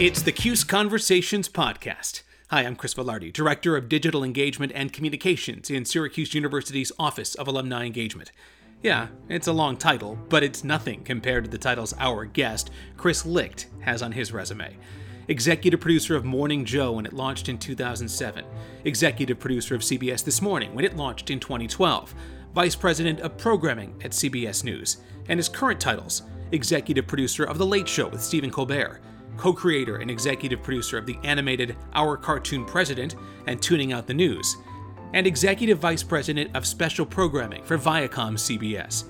It's the Cuse Conversations podcast. Hi, I'm Chris Velarde, Director of Digital Engagement and Communications in Syracuse University's Office of Alumni Engagement. Yeah, it's a long title, but it's nothing compared to the titles our guest, Chris Licht, has on his resume. Executive producer of Morning Joe when it launched in 2007, executive producer of CBS This Morning when it launched in 2012, vice president of programming at CBS News, and his current titles executive producer of The Late Show with Stephen Colbert, co creator and executive producer of the animated Our Cartoon President and Tuning Out the News, and executive vice president of special programming for Viacom CBS.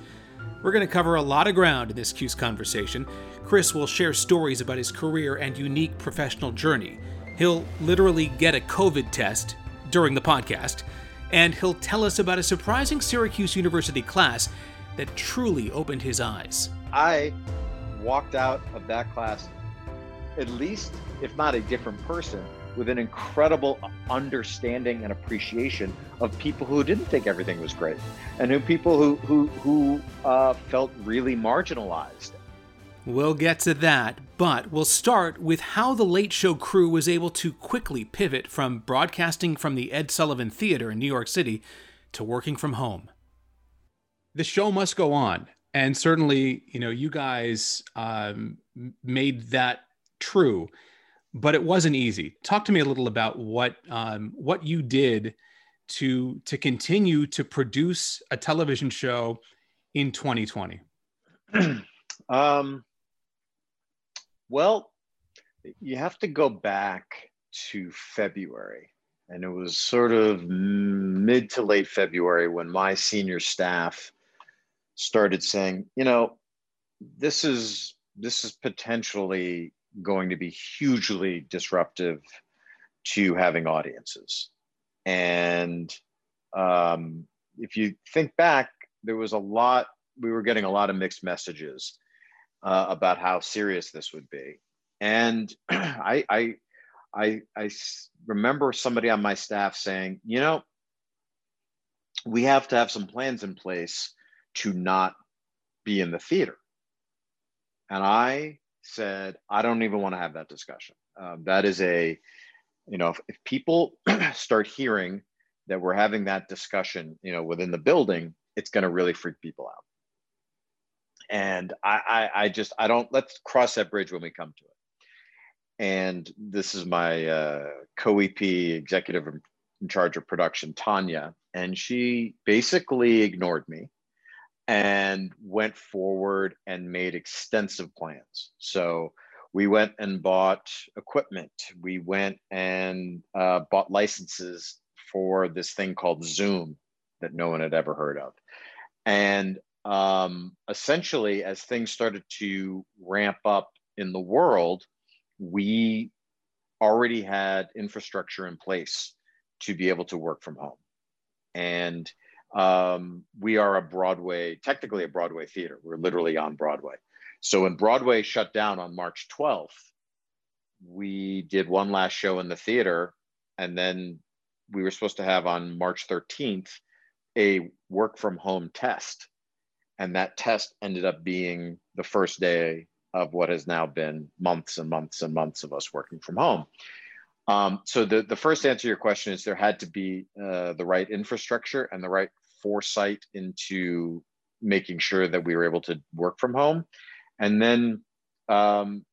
We're going to cover a lot of ground in this Cuse conversation. Chris will share stories about his career and unique professional journey. He'll literally get a COVID test during the podcast, and he'll tell us about a surprising Syracuse University class that truly opened his eyes. I walked out of that class at least, if not a different person, with an incredible understanding and appreciation of people who didn't think everything was great, and who people who who who uh, felt really marginalized. We'll get to that, but we'll start with how the Late Show crew was able to quickly pivot from broadcasting from the Ed Sullivan Theater in New York City to working from home. The show must go on, and certainly, you know, you guys um, made that true, but it wasn't easy. Talk to me a little about what um, what you did to to continue to produce a television show in 2020. um, well, you have to go back to February. And it was sort of mid to late February when my senior staff started saying, you know, this is this is potentially going to be hugely disruptive to having audiences. And um, if you think back, there was a lot, we were getting a lot of mixed messages uh, about how serious this would be. And I, I, I, I remember somebody on my staff saying, you know, we have to have some plans in place to not be in the theater. And I said, I don't even want to have that discussion. Um, that is a, you know, if, if people start hearing that we're having that discussion, you know, within the building, it's going to really freak people out. And I, I, I just, I don't, let's cross that bridge when we come to it. And this is my uh, co-EP executive in charge of production, Tanya, and she basically ignored me and went forward and made extensive plans. So we went and bought equipment. We went and uh, bought licenses for this thing called Zoom that no one had ever heard of. And um, essentially, as things started to ramp up in the world, we already had infrastructure in place to be able to work from home. And um, we are a Broadway, technically a Broadway theater. We're literally on Broadway. So when Broadway shut down on March 12th, we did one last show in the theater. And then we were supposed to have on March 13th a work from home test. And that test ended up being the first day of what has now been months and months and months of us working from home. Um, so the, the first answer to your question is there had to be uh, the right infrastructure and the right foresight into making sure that we were able to work from home. And then um,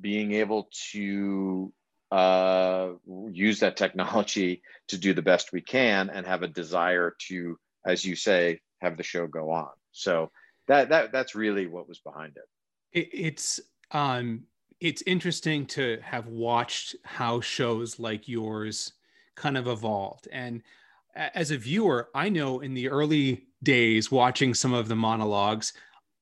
being able to uh, use that technology to do the best we can and have a desire to, as you say, have the show go on. So that, that that's really what was behind it. it it's um it's interesting to have watched how shows like yours kind of evolved. And as a viewer, I know in the early days watching some of the monologues,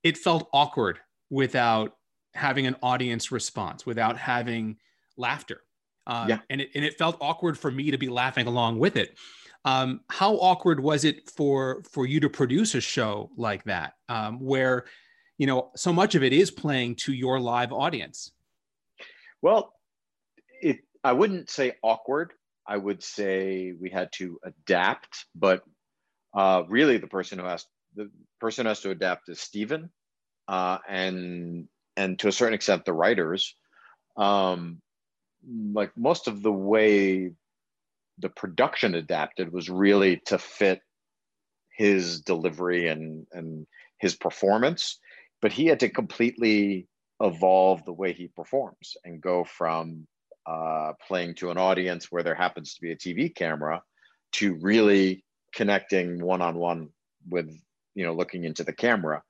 it felt awkward without having an audience response, without having laughter. Uh, yeah. and, it, and it felt awkward for me to be laughing along with it. Um, how awkward was it for for you to produce a show like that, um, where you know so much of it is playing to your live audience? Well, it I wouldn't say awkward. I would say we had to adapt, but uh, really the person who has the person who has to adapt is Stephen, uh, and and to a certain extent the writers. um, like most of the way the production adapted was really to fit his delivery and and his performance but he had to completely evolve the way he performs and go from uh, playing to an audience where there happens to be a tv camera to really connecting one-on-one with you know looking into the camera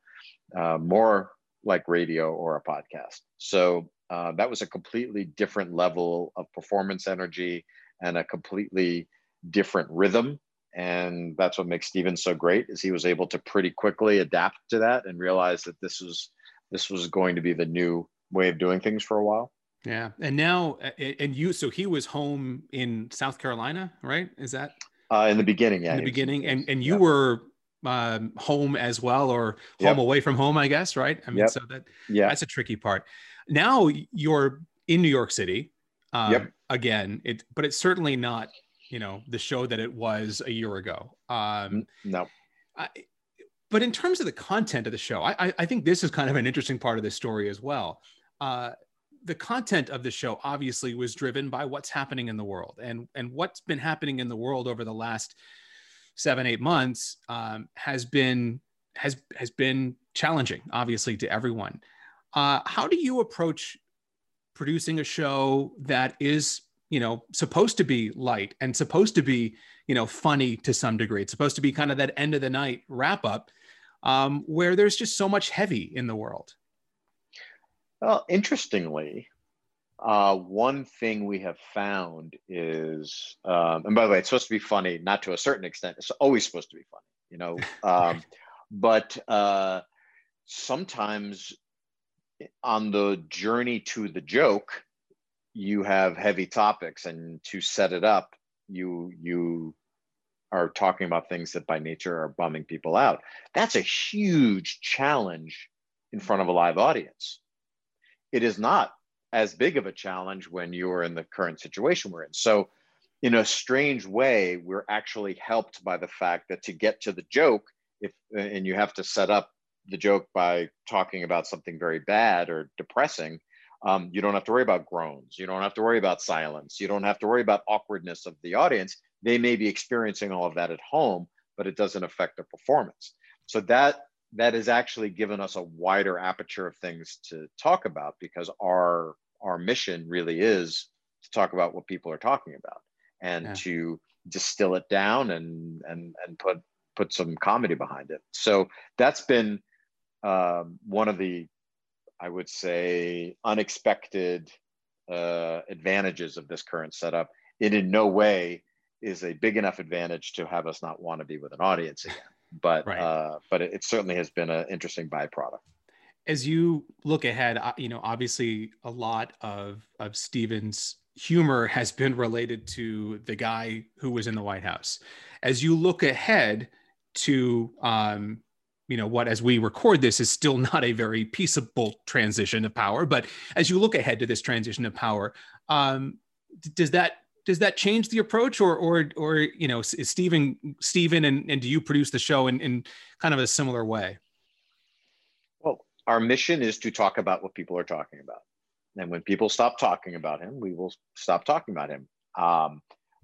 uh, more like radio or a podcast. So uh, that was a completely different level of performance energy and a completely different rhythm. And that's what makes stephen so great is he was able to pretty quickly adapt to that and realize that this was this was going to be the new way of doing things for a while. Yeah. And now and you so he was home in south carolina right? Is that? Uh, in the beginning yeah. In the beginning and and you yeah. were um, home as well or home yep. away from home i guess right? I mean yep. so that yeah. that's a tricky part. Now you're in new york city um, yep. again. It but it's certainly not you know the show that it was a year ago. Um no. I, but in terms of the content of the show I, I think this is kind of an interesting part of the story as well. Uh the content of the show obviously was driven by what's happening in the world. And and what's been happening in the world over the last seven eight months um, has been has has been challenging obviously to everyone. Uh, how do you approach producing a show that is you know supposed to be light and supposed to be you know funny to some degree? It's supposed to be kind of that end of the night wrap up um, where there's just so much heavy in the world. Well interestingly uh, one thing we have found is um, and by the way it's supposed to be funny not to a certain extent it's always supposed to be funny you know um, but uh, sometimes on the journey to the joke you have heavy topics and to set it up you you are talking about things that by nature are bumming people out that's a huge challenge in front of a live audience it is not as big of a challenge when you're in the current situation we're in so in a strange way we're actually helped by the fact that to get to the joke if and you have to set up the joke by talking about something very bad or depressing, um, you don't have to worry about groans. You don't have to worry about silence. You don't have to worry about awkwardness of the audience. They may be experiencing all of that at home, but it doesn't affect their performance. So that that has actually given us a wider aperture of things to talk about because our our mission really is to talk about what people are talking about and yeah. to distill it down and and and put put some comedy behind it. So that's been um, one of the, I would say, unexpected uh, advantages of this current setup. It in no way is a big enough advantage to have us not want to be with an audience again. But right. uh, but it, it certainly has been an interesting byproduct. As you look ahead, uh, you know, obviously a lot of of Stephen's humor has been related to the guy who was in the White House. As you look ahead to um, you know what as we record this is still not a very peaceable transition of power but as you look ahead to this transition of power um, does that does that change the approach or or or you know is Stephen Steven and, and do you produce the show in, in kind of a similar way? Well our mission is to talk about what people are talking about. And when people stop talking about him we will stop talking about him. Um,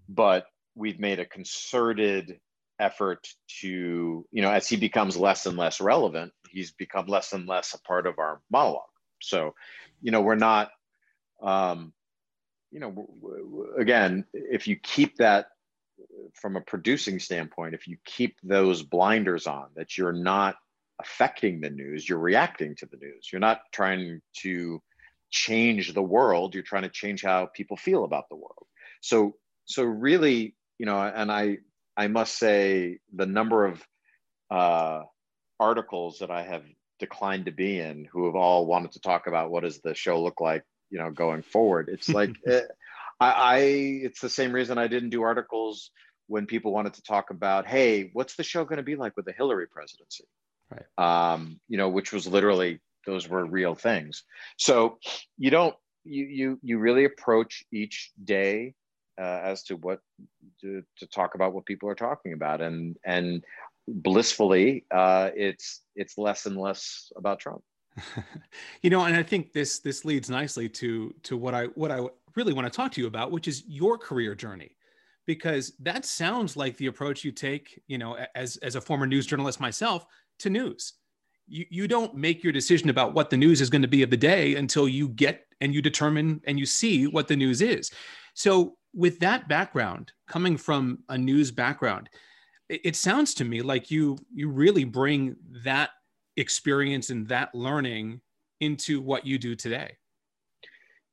but we've made a concerted effort to, you know, as he becomes less and less relevant, he's become less and less a part of our monologue. So, you know, we're not, um, you know, again, if you keep that from a producing standpoint, if you keep those blinders on, that you're not affecting the news, you're reacting to the news. You're not trying to change the world, you're trying to change how people feel about the world. So, so really, you know, and I I must say the number of uh, articles that I have declined to be in who have all wanted to talk about what does the show look like, you know, going forward. It's like it, eh, I, I, it's the same reason I didn't do articles when people wanted to talk about, hey, what's the show going to be like with the Hillary presidency? Right. Um, you know, which was literally those were real things. So you don't you you you really approach each day uh, as to what to, to, talk about what people are talking about and and blissfully uh, it's it's less and less about trump you know, and I think this this leads nicely to to what I what I really want to talk to you about, which is your career journey, because that sounds like the approach you take. You know, as as a former news journalist myself, to news. You, you don't make your decision about what the news is going to be of the day until you get and you determine and you see what the news is. So, with that background, coming from a news background, it, sounds to me like you you really bring that experience and that learning into what you do today.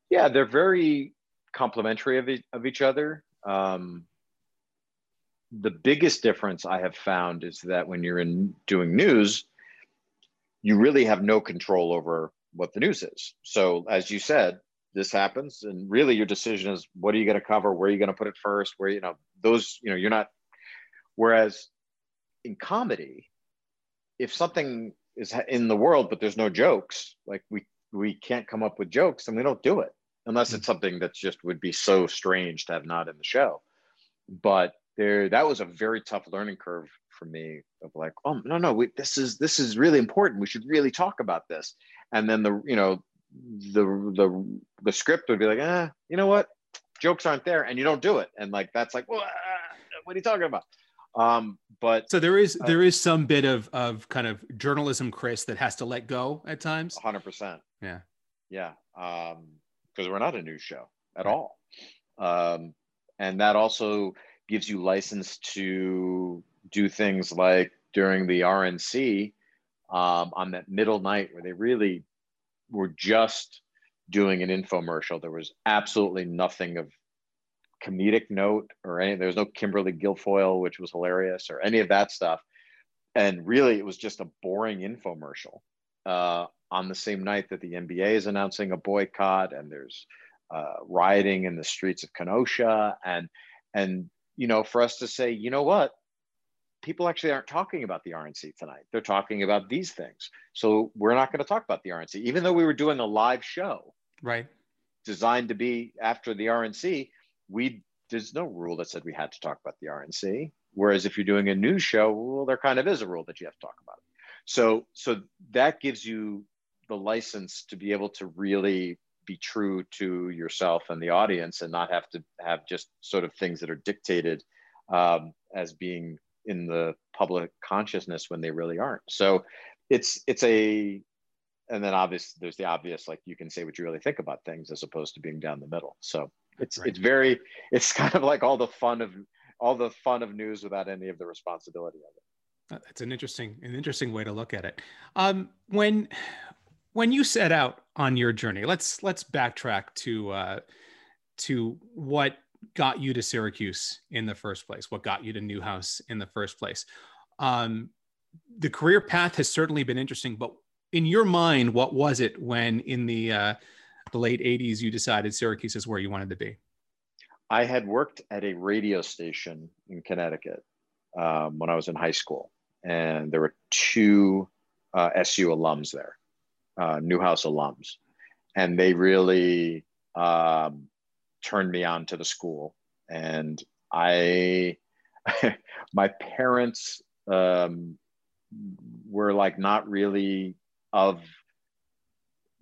Yeah, they're very complementary of, of each other. Um, the biggest difference I have found is that when you're in doing news, you really have no control over what the news is. So, as you said, this happens, and really your decision is what are you going to cover, where are you going to put it first, where you know those you know you're not. Whereas in comedy, if something is in the world but there's no jokes, like we we can't come up with jokes, and we don't do it unless it's something that just would be so strange to have not in the show. But there, that was a very tough learning curve for me of like, oh no, no, we, this is this is really important. We should really talk about this. And then the you know the the the script would be like, ah, you know what, jokes aren't there, and you don't do it, and like that's like, well, what are you talking about? Um, but so there is uh, there is some bit of of kind of journalism, Chris, that has to let go at times. Hundred percent. Yeah. Yeah. Um, because we're not a news show at right. all. Um, and that also gives you license to do things like during the RNC um, on that middle night where they really were just doing an infomercial. There was absolutely nothing of comedic note or any, there was no Kimberly Guilfoyle, which was hilarious or any of that stuff. And really, it was just a boring infomercial uh, on the same night that the NBA is announcing a boycott and there's uh, rioting in the streets of Kenosha. And, and you know, for us to say, you know what, people actually aren't talking about the RNC tonight. They're talking about these things. So we're not going to talk about the RNC, even though we were doing a live show, right? Designed to be after the RNC. We there's no rule that said we had to talk about the RNC. Whereas if you're doing a news show, well, there kind of is a rule that you have to talk about it. So so that gives you the license to be able to really be true to yourself and the audience and not have to have just sort of things that are dictated um, as being in the public consciousness when they really aren't so it's it's a and then obviously there's the obvious like you can say what you really think about things as opposed to being down the middle so it's right. it's very it's kind of like all the fun of all the fun of news without any of the responsibility of it that's an interesting an interesting way to look at it um, when when you set out on your journey, let's let's backtrack to uh, to what got you to Syracuse in the first place. What got you to Newhouse in the first place? Um, the career path has certainly been interesting, but in your mind, what was it when in the uh, the late '80s you decided Syracuse is where you wanted to be? I had worked at a radio station in Connecticut um, when I was in high school, and there were two uh, SU alums there uh, Newhouse alums, and they really um, turned me on to the school. And I, my parents um, were like not really of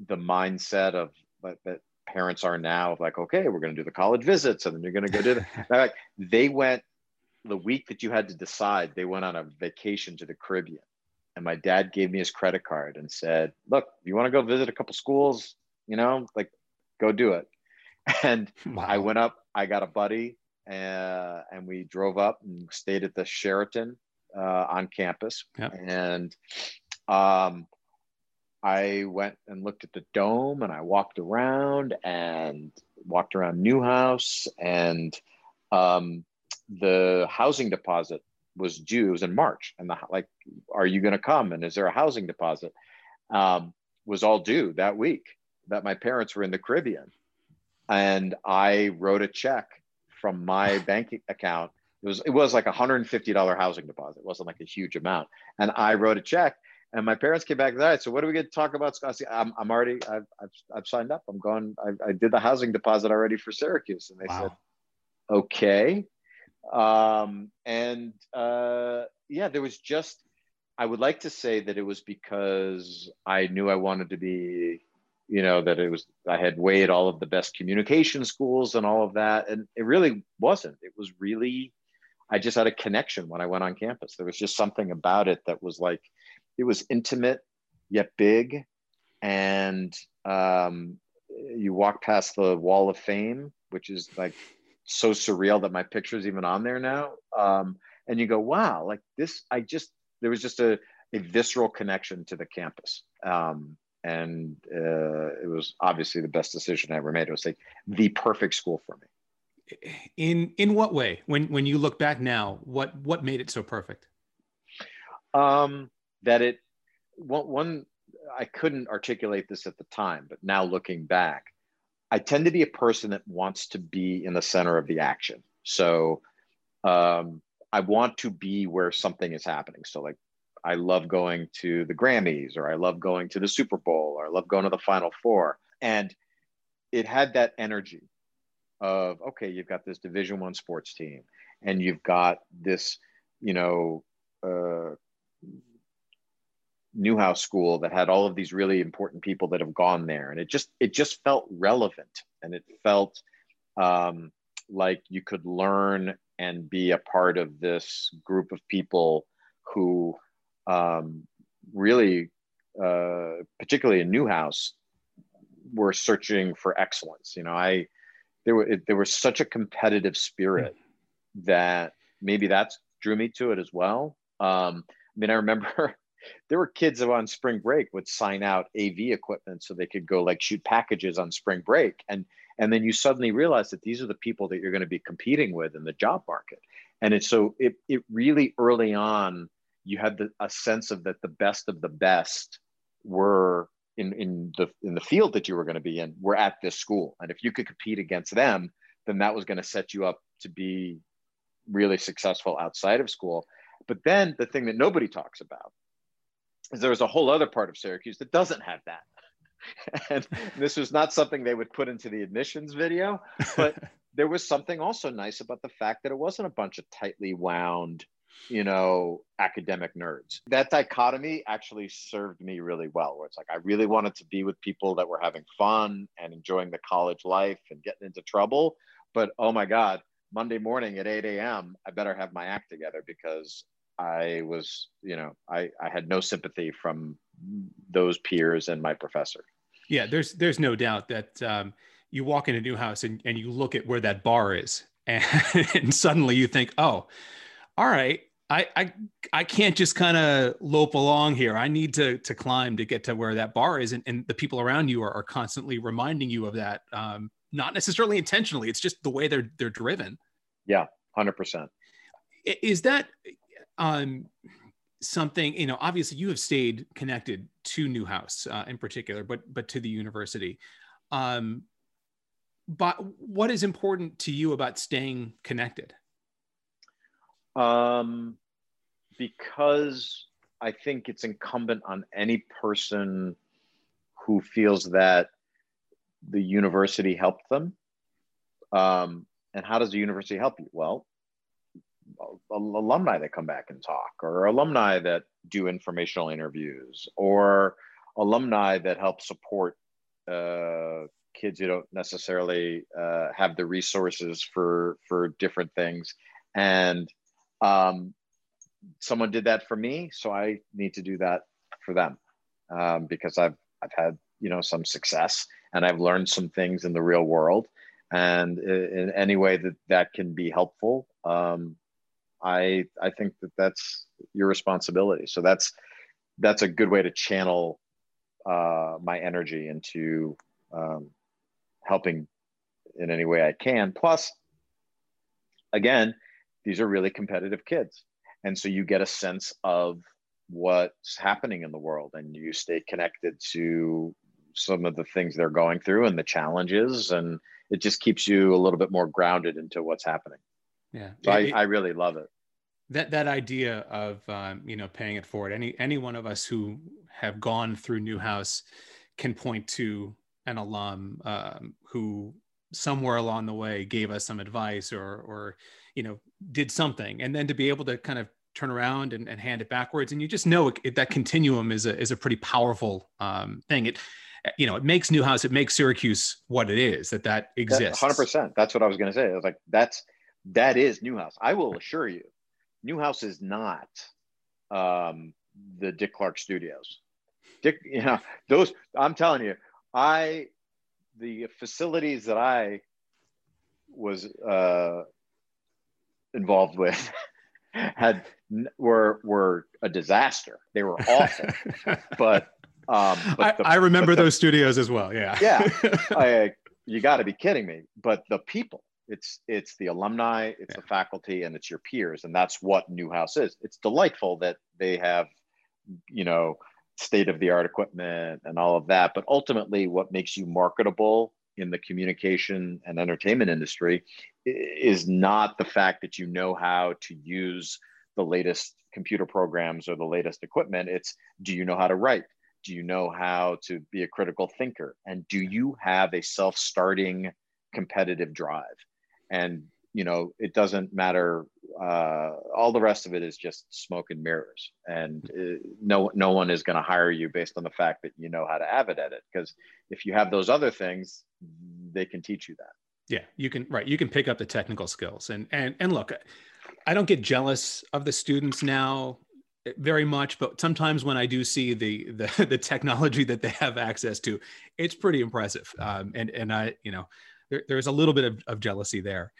the mindset of like, that parents are now of like, okay, we're going to do the college visits, and then you're going to go do the like. They went the week that you had to decide. They went on a vacation to the Caribbean and my dad gave me his credit card and said, "Look, you want to go visit a couple schools, you know, like go do it." And wow. I went up. I got a buddy, uh, and we drove up and stayed at the Sheraton uh, on campus. Yep. And um, I went and looked at the dome, and I walked around and walked around Newhouse, and um, the housing deposit was due. It was in March, and the like, are you going to come? And is there a housing deposit? Um, was all due that week. That my parents were in the Caribbean, and I wrote a check from my bank account. It was it was like a hundred and fifty dollar housing deposit. It wasn't like a huge amount, and I wrote a check. And my parents came back. All right, so what are we going to talk about, Scott? I'm, I'm already, I've, I've, I've signed up. I'm going, I, I did the housing deposit already for Syracuse. And they wow. said, okay um, and uh, yeah, there was just I would like to say that it was because I knew I wanted to be, you know, that it was, I had weighed all of the best communication schools and all of that. And it really wasn't. It was really, I just had a connection when I went on campus. There was just something about it that was like, it was intimate yet big. And um, you walk past the wall of fame, which is like so surreal that my picture is even on there now. Um, and you go, wow, like this, I just, there was just a, a visceral connection to the campus. Um, and uh, it was obviously the best decision I ever made. It was like the perfect school for me. In in what way? When when you look back now, what what made it so perfect? Um, that it one, one I couldn't articulate this at the time, but now looking back, I tend to be a person that wants to be in the center of the action. So um, I want to be where something is happening. So like I love going to the Grammys or I love going to the Super Bowl or I love going to the Final Four. And it had that energy of okay, you've got this Division One sports team, and you've got this, you know, uh, Newhouse School that had all of these really important people that have gone there, and it just it just felt relevant, and it felt um, like you could learn and be a part of this group of people who um, really, uh, particularly in Newhouse, were searching for excellence. You know, I there were there was such a competitive spirit that maybe that's drew me to it as well. Um, I mean, I remember there were kids on spring break would sign out AV equipment so they could go like shoot packages on spring break, and and then you suddenly realize that these are the people that you're going to be competing with in the job market. And it's so it, it really early on you had the, a sense of that the best of the best were in, in the in the field that you were going to be in were at this school. And if you could compete against them then that was going to set you up to be really successful outside of school. But then the thing that nobody talks about is there was a whole other part of syracuse that doesn't have that and this was not something they would put into the admissions video, but there was something also nice about the fact that it wasn't a bunch of tightly wound, you know, academic nerds. That dichotomy actually served me really well, where it's like I really wanted to be with people that were having fun and enjoying the college life and getting into trouble. But oh my God, Monday morning at 8 a.m., I better have my act together because I was, you know, I, I had no sympathy from those peers and my professor. Yeah, there's there's no doubt that um, you walk in a Newhouse and, and you look at where that bar is, and, and suddenly you think, oh, all right, I I I can't just kind of lope along here. I need to to climb to get to where that bar is, and, and the people around you are, are constantly reminding you of that. Um, not necessarily intentionally. It's just the way they're they're driven. Yeah, hundred percent. Is that um something you know obviously you have stayed connected to newhouse uh, in particular but but to the university. Um but what is important to you about staying connected? Um because i think it's incumbent on any person who feels that the university helped them. Um and how does the university help you? Well alumni that come back and talk, or alumni that do informational interviews, or alumni that help support uh, kids who don't necessarily uh, have the resources for for different things. And um, someone did that for me, so I need to do that for them um, because I've I've had you know some success and I've learned some things in the real world. And in any way that that can be helpful, um, I I think that that's your responsibility. So that's that's a good way to channel uh, my energy into um, helping in any way I can. Plus, again, these are really competitive kids, and so you get a sense of what's happening in the world, and you stay connected to some of the things they're going through and the challenges, and it just keeps you a little bit more grounded into what's happening. Yeah, so it, I, I really love it that that idea of um, you know paying it forward any any one of us who have gone through newhouse can point to an alum um, who somewhere along the way gave us some advice or or you know did something and then to be able to kind of turn around and, and hand it backwards. And you just know it, that continuum is a, is a pretty powerful um, thing. It, you know, it makes Newhouse, it makes Syracuse what it is, that that exists. Hundred percent. That's what I was going to say. I was like, that's, that is Newhouse. I will assure you, Newhouse is not um, the Dick Clark Studios. Dick, you know, those. I'm telling you, I the facilities that I was uh, involved with had were were a disaster. They were awful, but um, but the, I, I, remember the, those studios as well. Yeah, yeah. I, you got to be kidding me! But the people, it's it's the alumni, it's yeah. the faculty, and it's your peers, and that's what Newhouse is. It's delightful that they have, you know, state of the art equipment and all of that. But ultimately, what makes you marketable in the communication and entertainment industry is not the fact that you know how to use the latest computer programs or the latest equipment. It's do you know how to write? Do you know how to be a critical thinker? And do you have a self starting competitive drive? And you know it doesn't matter uh, all the rest of it is just smoke and mirrors. And uh, no no one is going to hire you based on the fact that you know how to avid edit because if you have those other things they can teach you that. Yeah you can right you can pick up the technical skills. And and and look i don't get jealous of the students now eh, very much but sometimes when i do see the the, the technology that they have access to it's pretty impressive. Um, and and i you know there, there's a little bit of, of jealousy there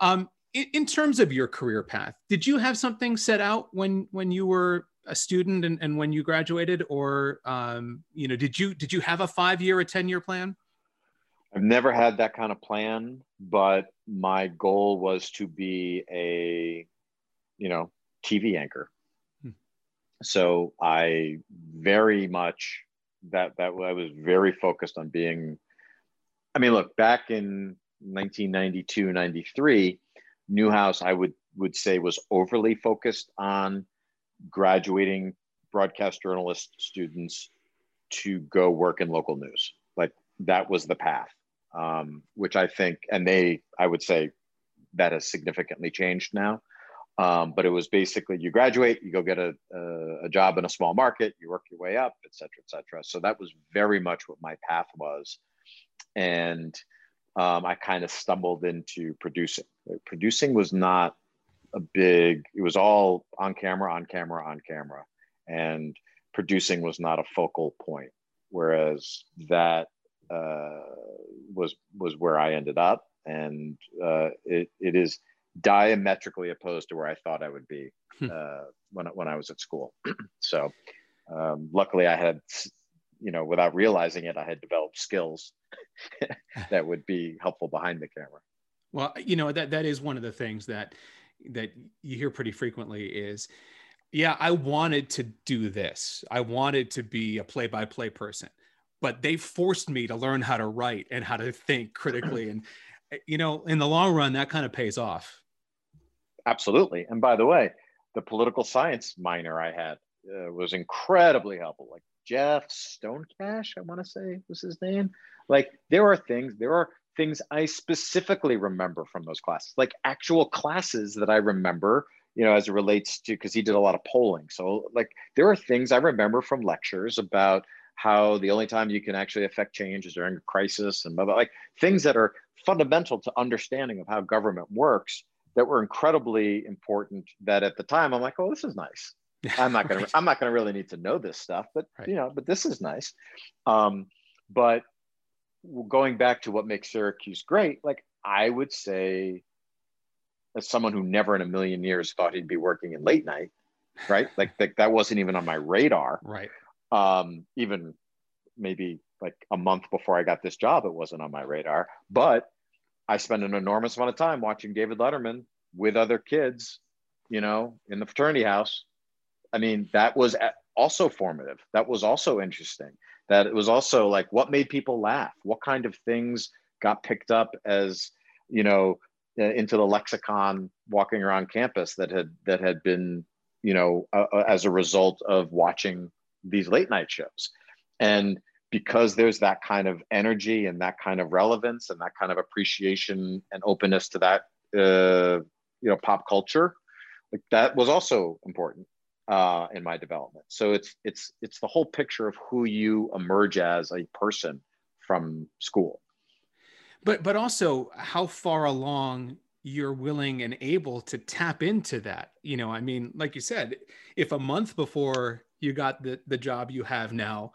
um, in, in, terms of your career path, did you have something set out when when you were a student and, and when you graduated, or um, you know, did you did you have a five year or ten year plan? I've never had that kind of plan, but my goal was to be a, you know, TV anchor. Hmm. So I very much that that I was very focused on being. I mean, look back in 1992, 93, Newhouse, I would, would say, was overly focused on graduating broadcast journalist students to go work in local news. Like that was the path, um, which I think, and they, I would say, that has significantly changed now. Um, but it was basically you graduate, you go get a, a, a, job in a small market, you work your way up, et cetera, et cetera. So that was very much what my path was. And um, I kind of stumbled into producing. Producing was not a big, it was all on camera, on camera, on camera. And producing was not a focal point. Whereas that uh, was, was where I ended up. And uh, it, it is diametrically opposed to where I thought I would be hmm. uh, when, when I was at school. so um, luckily I had you know, without realizing it, I had developed skills that would be helpful behind the camera. Well, you know, that that is one of the things that that you hear pretty frequently is yeah, I wanted to do this. I wanted to be a play-by-play person, but they forced me to learn how to write and how to think critically and you know, in the long run that kind of pays off. Absolutely. And by the way, the political science minor I had uh, was incredibly helpful. Like Jeff Stonecash, I want to say was his name. Like there are things, there are things I specifically remember from those classes, like actual classes that I remember, you know, as it relates to because he did a lot of polling. So like there are things I remember from lectures about how the only time you can actually affect change is during a crisis and blah, blah, like things that are fundamental to understanding of how government works that were incredibly important that at the time I'm like, oh, this is nice. I'm not gonna right. I'm not gonna really need to know this stuff, but right. you know, but this is nice. Um, but going back to what makes Syracuse great, like I would say, as someone who never in a million years thought he'd be working in late night, right? like, like that wasn't even on my radar. Right. Um, even maybe like a month before I got this job, it wasn't on my radar. But I spent an enormous amount of time watching David Letterman with other kids, you know, in the fraternity house I mean, that was also formative. That was also interesting. That it was also like what made people laugh? What kind of things got picked up as, you know, into the lexicon walking around campus that had that had been, you know, uh, as a result of watching these late night shows. And because there's that kind of energy and that kind of relevance and that kind of appreciation and openness to that uh, you know pop culture like that was also important uh, in my development. So it's it's it's the whole picture of who you emerge as a person from school. But but also how far along you're willing and able to tap into that. You know, I mean, like you said, if a month before you got the the job you have now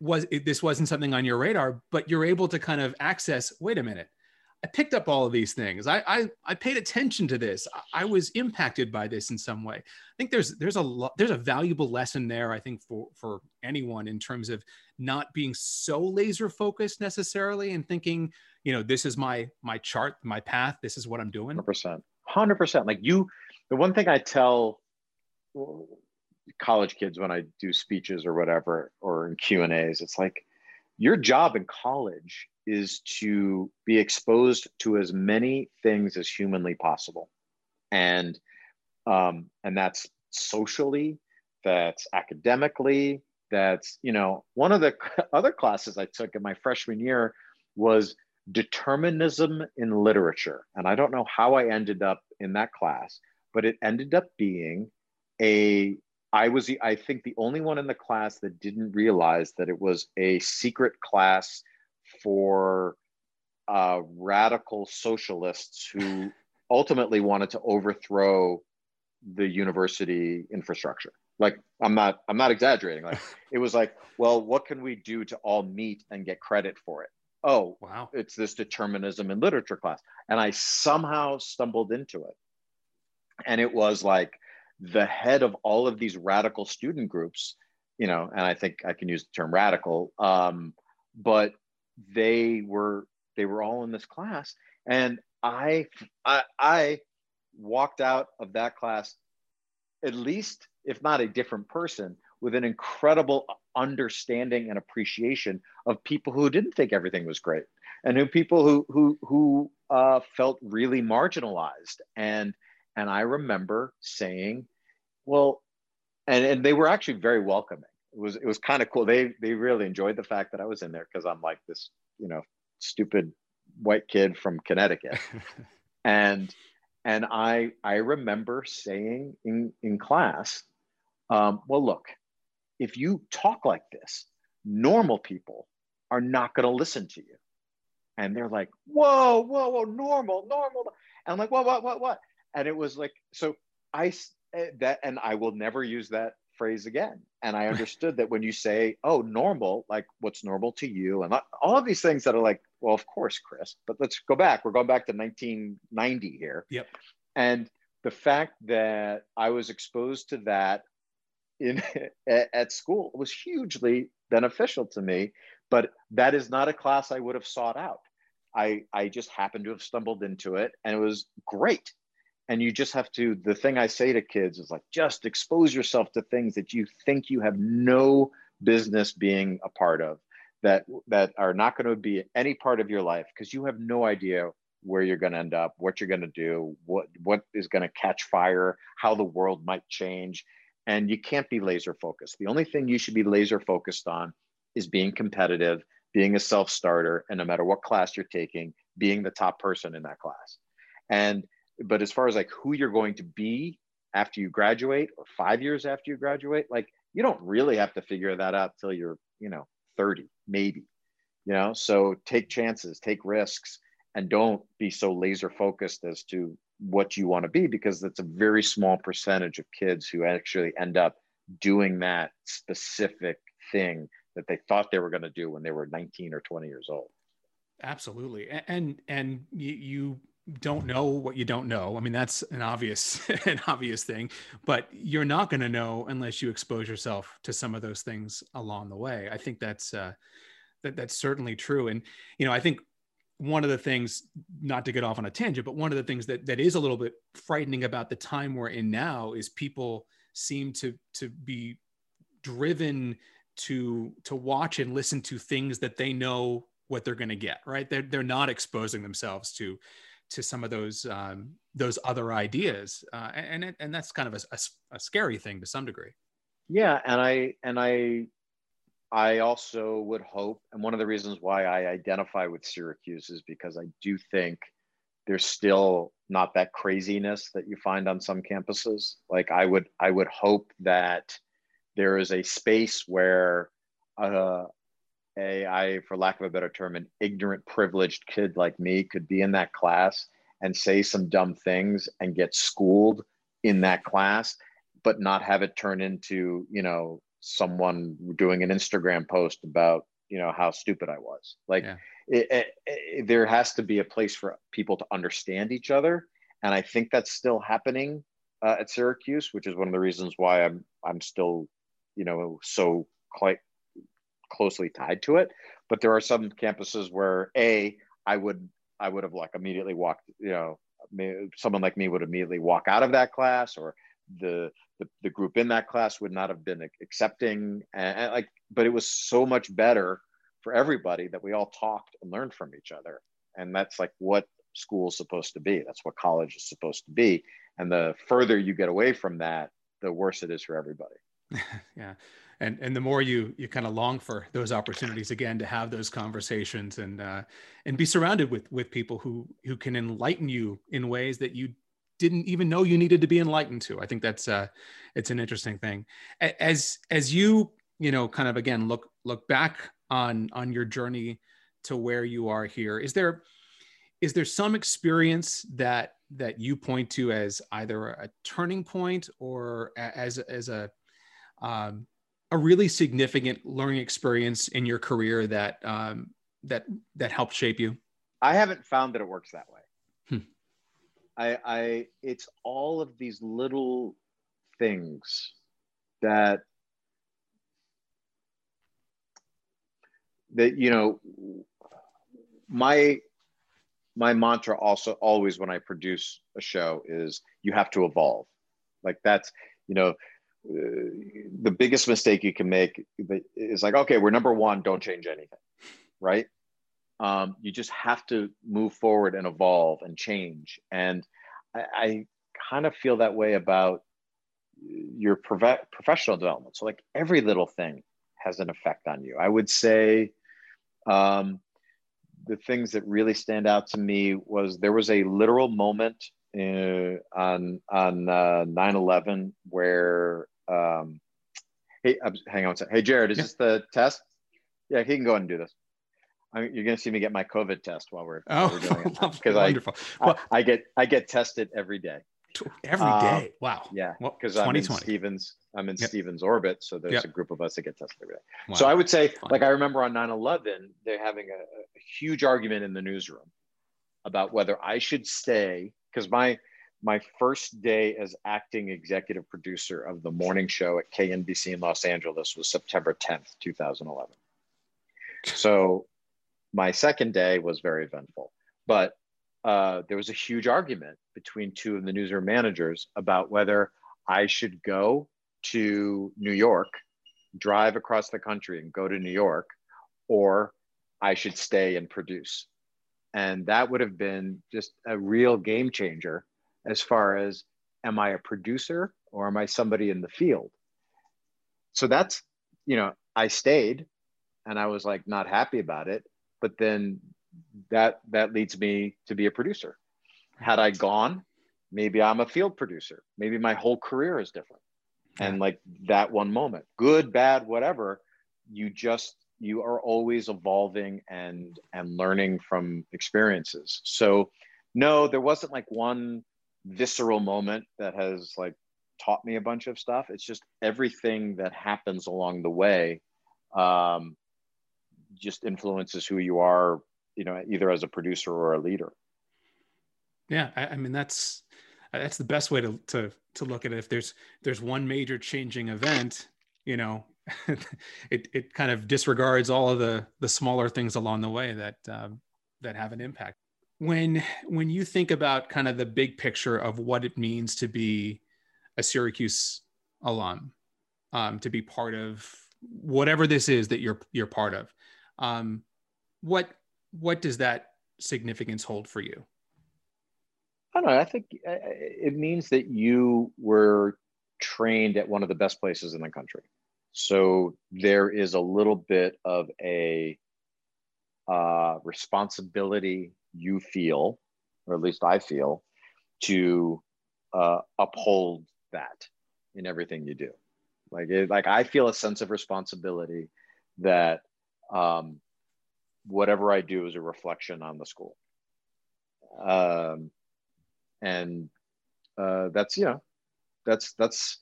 was this wasn't something on your radar, but you're able to kind of access. Wait a minute, I picked up all of these things. I I, I paid attention to this. I, was impacted by this in some way. I think there's there's a lot there's a valuable lesson there. I think for for anyone in terms of not being so laser focused necessarily and thinking, you know, this is my my chart, my path. This is what I'm doing. Hundred percent, hundred percent. Like you, the one thing I tell college kids when I do speeches or whatever, or in Q and A's, it's like your job in college is to be exposed to as many things as humanly possible. And um, and that's socially that's academically that's you know one of the other classes i took in my freshman year was determinism in literature. And i don't know how i ended up in that class but it ended up being a i was the, i think the only one in the class that didn't realize that it was a secret class for uh, radical socialists who ultimately wanted to overthrow the university infrastructure. Like i'm not i'm not exaggerating. Like it was like well what can we do to all meet and get credit for it? Oh wow. it's this determinism in literature class. And i somehow stumbled into it. And it was like the head of all of these radical student groups you know and i think i can use the term radical um, but they were they were all in this class. And I, I i walked out of that class at least if not a different person with an incredible understanding and appreciation of people who didn't think everything was great and who people who who who uh, felt really marginalized. And and i remember saying well and and they were actually very welcoming it was it was kind of cool. They they really enjoyed the fact that I was in there because I'm like this, you know, stupid white kid from Connecticut. and and I I remember saying in in class, um, well, look, if you talk like this, normal people are not going to listen to you. And they're like, whoa, whoa, whoa, normal, normal. And I'm like, what, what, what, what? And it was like, so I eh, that, and I will never use that phrase again. And I understood that when you say, oh, normal, like what's normal to you, and all of these things that are like, well, of course, Chris, but let's go back. We're going back to 1990 here. Yep. And the fact that I was exposed to that in at school was hugely beneficial to me, but that is not a class I would have sought out. I, I just happened to have stumbled into it and it was great and you just have to the thing i say to kids is like just expose yourself to things that you think you have no business being a part of that that are not going to be any part of your life because you have no idea where you're going to end up what you're going to do what what is going to catch fire how the world might change. And you can't be laser focused. The only thing you should be laser focused on is being competitive being a self starter and no matter what class you're taking being the top person in that class. And but as far as like who you're going to be after you graduate or five years after you graduate like you don't really have to figure that out till you're you know 30 maybe you know? So take chances take risks and don't be so laser focused as to what you want to be because that's a very small percentage of kids who actually end up doing that specific thing that they thought they were going to do when they were 19 or 20 years old. Absolutely. And and you don't know what you don't know. I mean, that's an obvious an obvious thing, but you're not going to know unless you expose yourself to some of those things along the way. I think that's uh, that that's certainly true. And you know, I think one of the things, not to get off on a tangent, but one of the things that that is a little bit frightening about the time we're in now is people seem to to be driven to to watch and listen to things that they know what they're going to get right they're, they're not exposing themselves to to some of those um, those other ideas, uh, and and, that's kind of a, a, a scary thing to some degree. Yeah, and I and I I also would hope, and one of the reasons why I identify with Syracuse is because I do think there's still not that craziness that you find on some campuses. Like I would I would hope that there is a space where uh, a I for lack of a better term an ignorant privileged kid like me could be in that class and say some dumb things and get schooled in that class but not have it turn into you know someone doing an instagram post about you know how stupid i was like yeah. it, it, it, there has to be a place for people to understand each other and i think that's still happening uh, at syracuse which is one of the reasons why i'm i'm still you know so quite closely tied to it but there are some campuses where a i would i would have like immediately walked you know someone like me would immediately walk out of that class or the the, the group in that class would not have been accepting and, and like but it was so much better for everybody that we all talked and learned from each other. And that's like what school is supposed to be. That's what college is supposed to be. And the further you get away from that the worse it is for everybody. Yeah and and the more you you kind of long for those opportunities again to have those conversations and uh, and be surrounded with with people who who can enlighten you in ways that you didn't even know you needed to be enlightened to. I think that's uh, it's an interesting thing. As as you you know kind of again look look back on on your journey to where you are here, is there is there some experience that that you point to as either a turning point or as as a um, a really significant learning experience in your career that um, that that helped shape you? I haven't found that it works that way. Hmm. I, I, it's all of these little things that that you know my my mantra also always when i produce a show is you have to evolve like that's you know the biggest mistake you can make is like, okay, we're number one, don't change anything, right? Um, you just have to move forward and evolve and change. And I, I kind of feel that way about your prof- professional development. So, like every little thing has an effect on you. I would say um, the things that really stand out to me was there was a literal moment uh, on on uh, 9/11 where um, hey, hang on a second. Hey, Jared, is yeah. this the test? Yeah, he can go ahead and do this. I mean, you're going to see me get my COVID test while we're, oh, while we're doing it because I, well, I, I, get I get tested every day. Every day, um, wow. Yeah, because well, I'm in Stephen's. I'm in yep. Stephen's orbit, so there's yep. a group of us that get tested every day. Wow. So I would say, Fine. like I remember on 9/11, they're having a, a huge argument in the newsroom about whether I should stay because my my first day as acting executive producer of the morning show at KNBC in Los Angeles was September 10th, 2011. So my second day was very eventful, but uh, there was a huge argument between two of the newsroom managers about whether I should go to New York, drive across the country and go to New York, or I should stay and produce. And that would have been just a real game changer as far as am I a producer or am I somebody in the field? So that's, you know, I stayed and I was like not happy about it, but then that that leads me to be a producer. Had I gone, maybe I'm a field producer. Maybe my whole career is different. And like that one moment, good, bad, whatever, you just you are always evolving and and learning from experiences. So no, there wasn't like one visceral moment that has like taught me a bunch of stuff. It's just everything that happens along the way um, just influences who you are, you know, either as a producer or a leader. Yeah, I, I mean that's that's the best way to to to look at it. If there's there's one major changing event, you know, it it kind of disregards all of the the smaller things along the way that um, that have an impact when when you think about kind of the big picture of what it means to be a Syracuse alum, um, to be part of whatever this is that you're you're part of, um, what what does that significance hold for you? I don't know. I think uh, it means that you were trained at one of the best places in the country. So there is a little bit of a uh, responsibility you feel or at least I feel, to uh, uphold that in everything you do. Like, it, like I feel a sense of responsibility that um, whatever I do is a reflection on the school. Um, and uh, that's you know, that's that's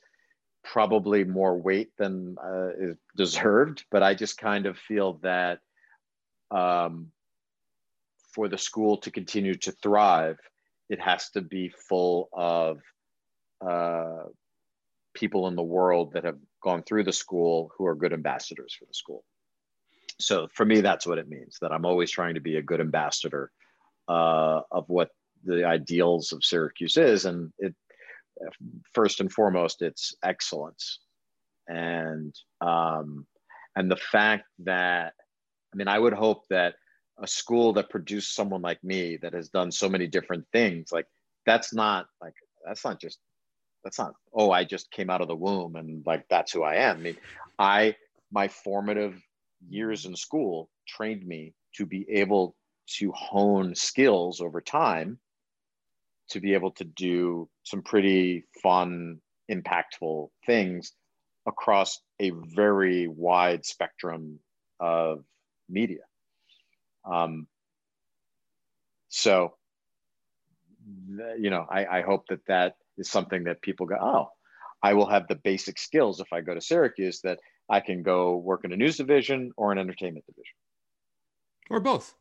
probably more weight than uh, is deserved. But I just kind of feel that um, for the school to continue to thrive, it has to be full of uh, people in the world that have gone through the school who are good ambassadors for the school. So for me, that's what it means that I'm always trying to be a good ambassador uh, of what the ideals of Syracuse is. And it, first and foremost, it's excellence. And, um, and the fact that, I mean, I would hope that a school that produced someone like me that has done so many different things, like that's not like, that's not just that's not oh i just came out of the womb and like that's who i am. I mean i my formative years in school trained me to be able to hone skills over time to be able to do some pretty fun impactful things across a very wide spectrum of media um, so you know I, I hope that that is something that people go, oh, I will have the basic skills if I go to Syracuse that I can go work in a news division or an entertainment division. Or both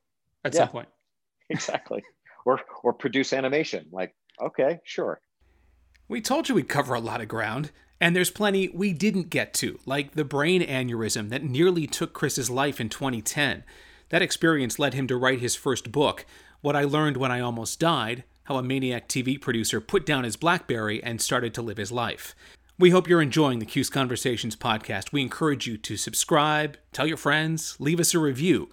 at yeah, some point. exactly. Or or produce animation. Like, okay, sure. We told you we'd cover a lot of ground, and there's plenty we didn't get to, like the brain aneurysm that nearly took Chris's life in 2010. That experience led him to write his first book, What I Learned When I Almost Died how a Maniac TV producer put down his Blackberry and started to live his life. We hope you're enjoying the Cuse Conversations podcast. We encourage you to subscribe, tell your friends, leave us a review.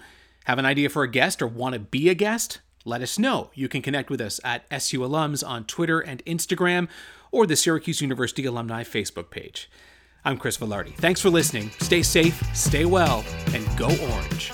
Have an idea for a guest or want to be a guest? Let us know. You can connect with us at SU Alums on Twitter and Instagram or the Syracuse University Alumni Facebook page. I'm Chris Velarde. Thanks for listening. Stay safe, stay well, and go orange.